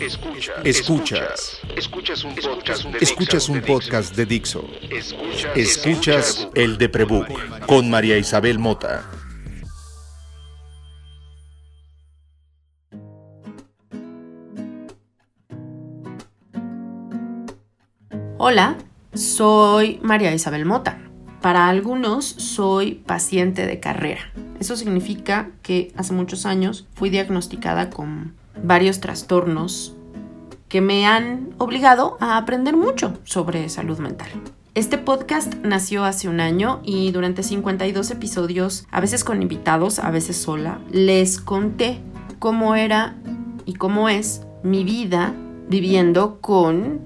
Escuchas. Escuchas. Escuchas un podcast de Escuchas Dixo. un podcast de Dixo. Escuchas, Escuchas el de Prebook con María Isabel Mota. Hola, soy María Isabel Mota. Para algunos soy paciente de carrera. Eso significa que hace muchos años fui diagnosticada con varios trastornos que me han obligado a aprender mucho sobre salud mental. Este podcast nació hace un año y durante 52 episodios, a veces con invitados, a veces sola, les conté cómo era y cómo es mi vida viviendo con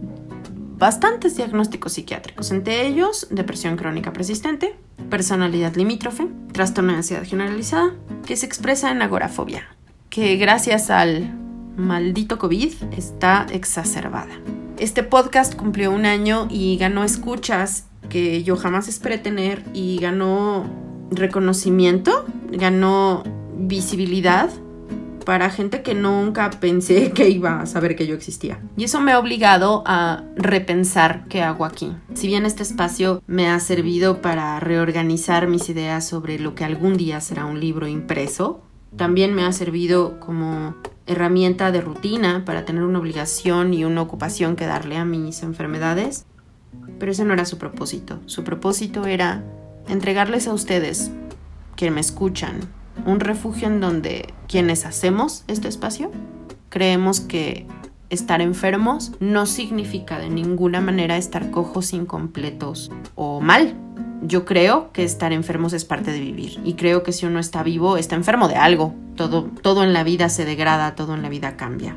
bastantes diagnósticos psiquiátricos, entre ellos depresión crónica persistente, personalidad limítrofe, trastorno de ansiedad generalizada, que se expresa en agorafobia, que gracias al maldito COVID está exacerbada. Este podcast cumplió un año y ganó escuchas que yo jamás esperé tener y ganó reconocimiento, ganó visibilidad para gente que nunca pensé que iba a saber que yo existía. Y eso me ha obligado a repensar qué hago aquí. Si bien este espacio me ha servido para reorganizar mis ideas sobre lo que algún día será un libro impreso, también me ha servido como herramienta de rutina para tener una obligación y una ocupación que darle a mis enfermedades. Pero ese no era su propósito. Su propósito era entregarles a ustedes, que me escuchan, un refugio en donde quienes hacemos este espacio creemos que estar enfermos no significa de ninguna manera estar cojos, incompletos o mal. Yo creo que estar enfermos es parte de vivir y creo que si uno está vivo está enfermo de algo. Todo, todo en la vida se degrada, todo en la vida cambia.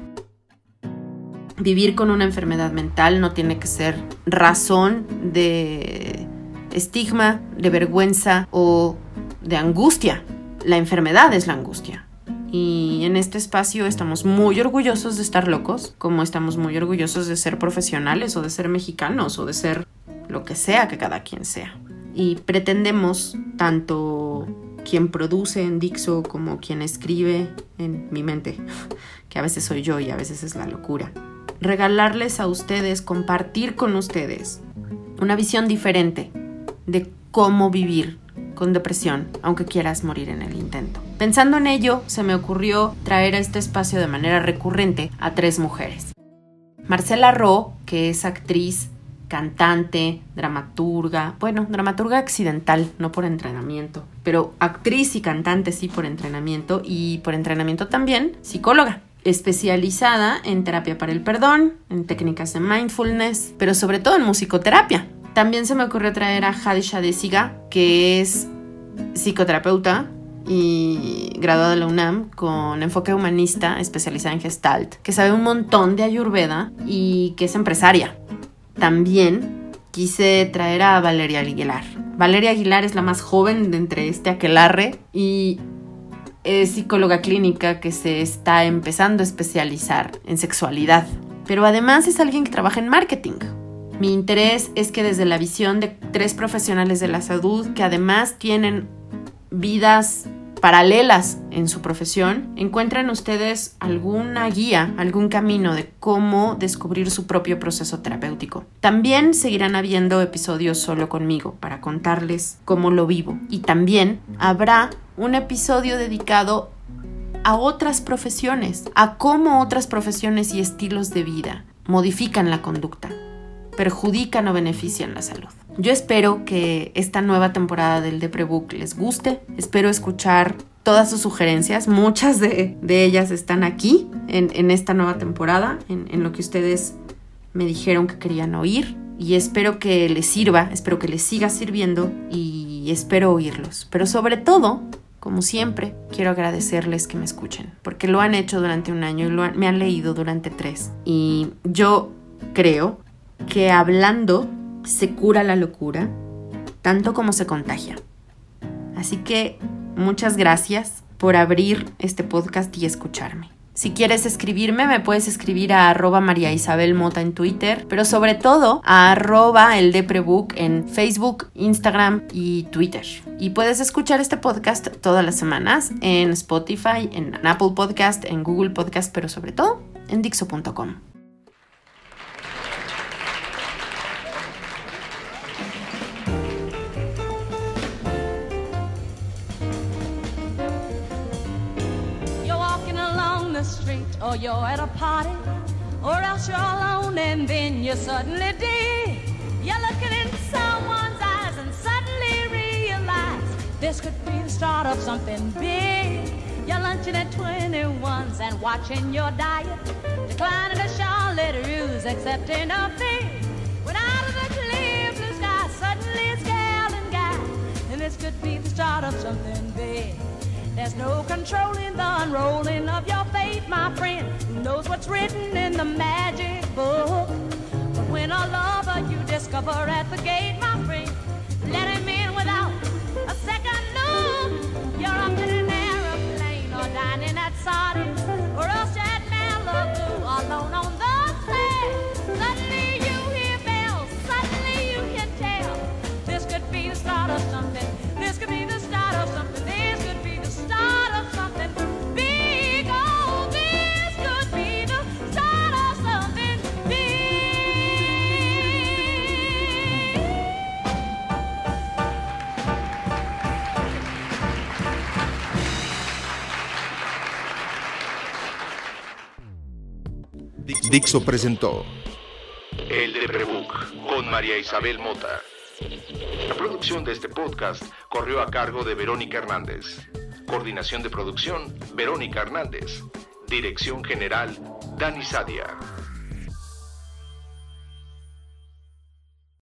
Vivir con una enfermedad mental no tiene que ser razón de estigma, de vergüenza o de angustia la enfermedad es la angustia. Y en este espacio estamos muy orgullosos de estar locos, como estamos muy orgullosos de ser profesionales o de ser mexicanos o de ser lo que sea que cada quien sea. Y pretendemos, tanto quien produce en Dixo como quien escribe en mi mente, que a veces soy yo y a veces es la locura, regalarles a ustedes, compartir con ustedes una visión diferente de cómo vivir con depresión, aunque quieras morir en el intento. Pensando en ello, se me ocurrió traer a este espacio de manera recurrente a tres mujeres. Marcela Ro, que es actriz, cantante, dramaturga, bueno, dramaturga accidental, no por entrenamiento, pero actriz y cantante sí por entrenamiento y por entrenamiento también psicóloga especializada en terapia para el perdón, en técnicas de mindfulness, pero sobre todo en musicoterapia. También se me ocurrió traer a Hadisha Desiga, que es psicoterapeuta y graduada de la UNAM con enfoque humanista especializada en Gestalt, que sabe un montón de Ayurveda y que es empresaria. También quise traer a Valeria Aguilar. Valeria Aguilar es la más joven de entre este aquelarre y es psicóloga clínica que se está empezando a especializar en sexualidad. Pero además es alguien que trabaja en marketing. Mi interés es que desde la visión de tres profesionales de la salud que además tienen vidas paralelas en su profesión, encuentren ustedes alguna guía, algún camino de cómo descubrir su propio proceso terapéutico. También seguirán habiendo episodios solo conmigo para contarles cómo lo vivo y también habrá un episodio dedicado a otras profesiones, a cómo otras profesiones y estilos de vida modifican la conducta, perjudican o benefician la salud. Yo espero que esta nueva temporada del Deprebook les guste. Espero escuchar todas sus sugerencias. Muchas de, ellas están aquí en, esta nueva temporada, en, lo que ustedes me dijeron que querían oír. Y espero que les sirva, espero que les siga sirviendo y espero oírlos. Pero sobre todo, como siempre, quiero agradecerles que me escuchen, porque lo han hecho durante un año y me han leído durante tres. Y yo creo que hablando se cura la locura, tanto como se contagia. Así que muchas gracias por abrir este podcast y escucharme. Si quieres escribirme, me puedes escribir a arroba María Isabel Mota en Twitter, pero sobre todo a arroba el Deprebook en Facebook, Instagram y Twitter. Y puedes escuchar este podcast todas las semanas en Spotify, en Apple Podcast, en Google Podcast, pero sobre todo en Dixo.com. or you're at a party, or else you're alone and then you suddenly did. You're looking in someone's eyes and suddenly realize this could be the start of something big. You're lunching at 21s and watching your diet declining in a Charlotte Ruse, accepting a fee. When out of the clear blue sky, suddenly it's gal and guy, and this could be the start of something big. There's no controlling the unrolling of your fate, my friend. Who knows what's written in the magic book? But when a lover you discover at the gate, Dixo presentó El Deprebook con María Isabel Mota. La producción de este podcast corrió a cargo de Verónica Hernández. Coordinación de producción, Verónica Hernández. Dirección general, Dani Sadia.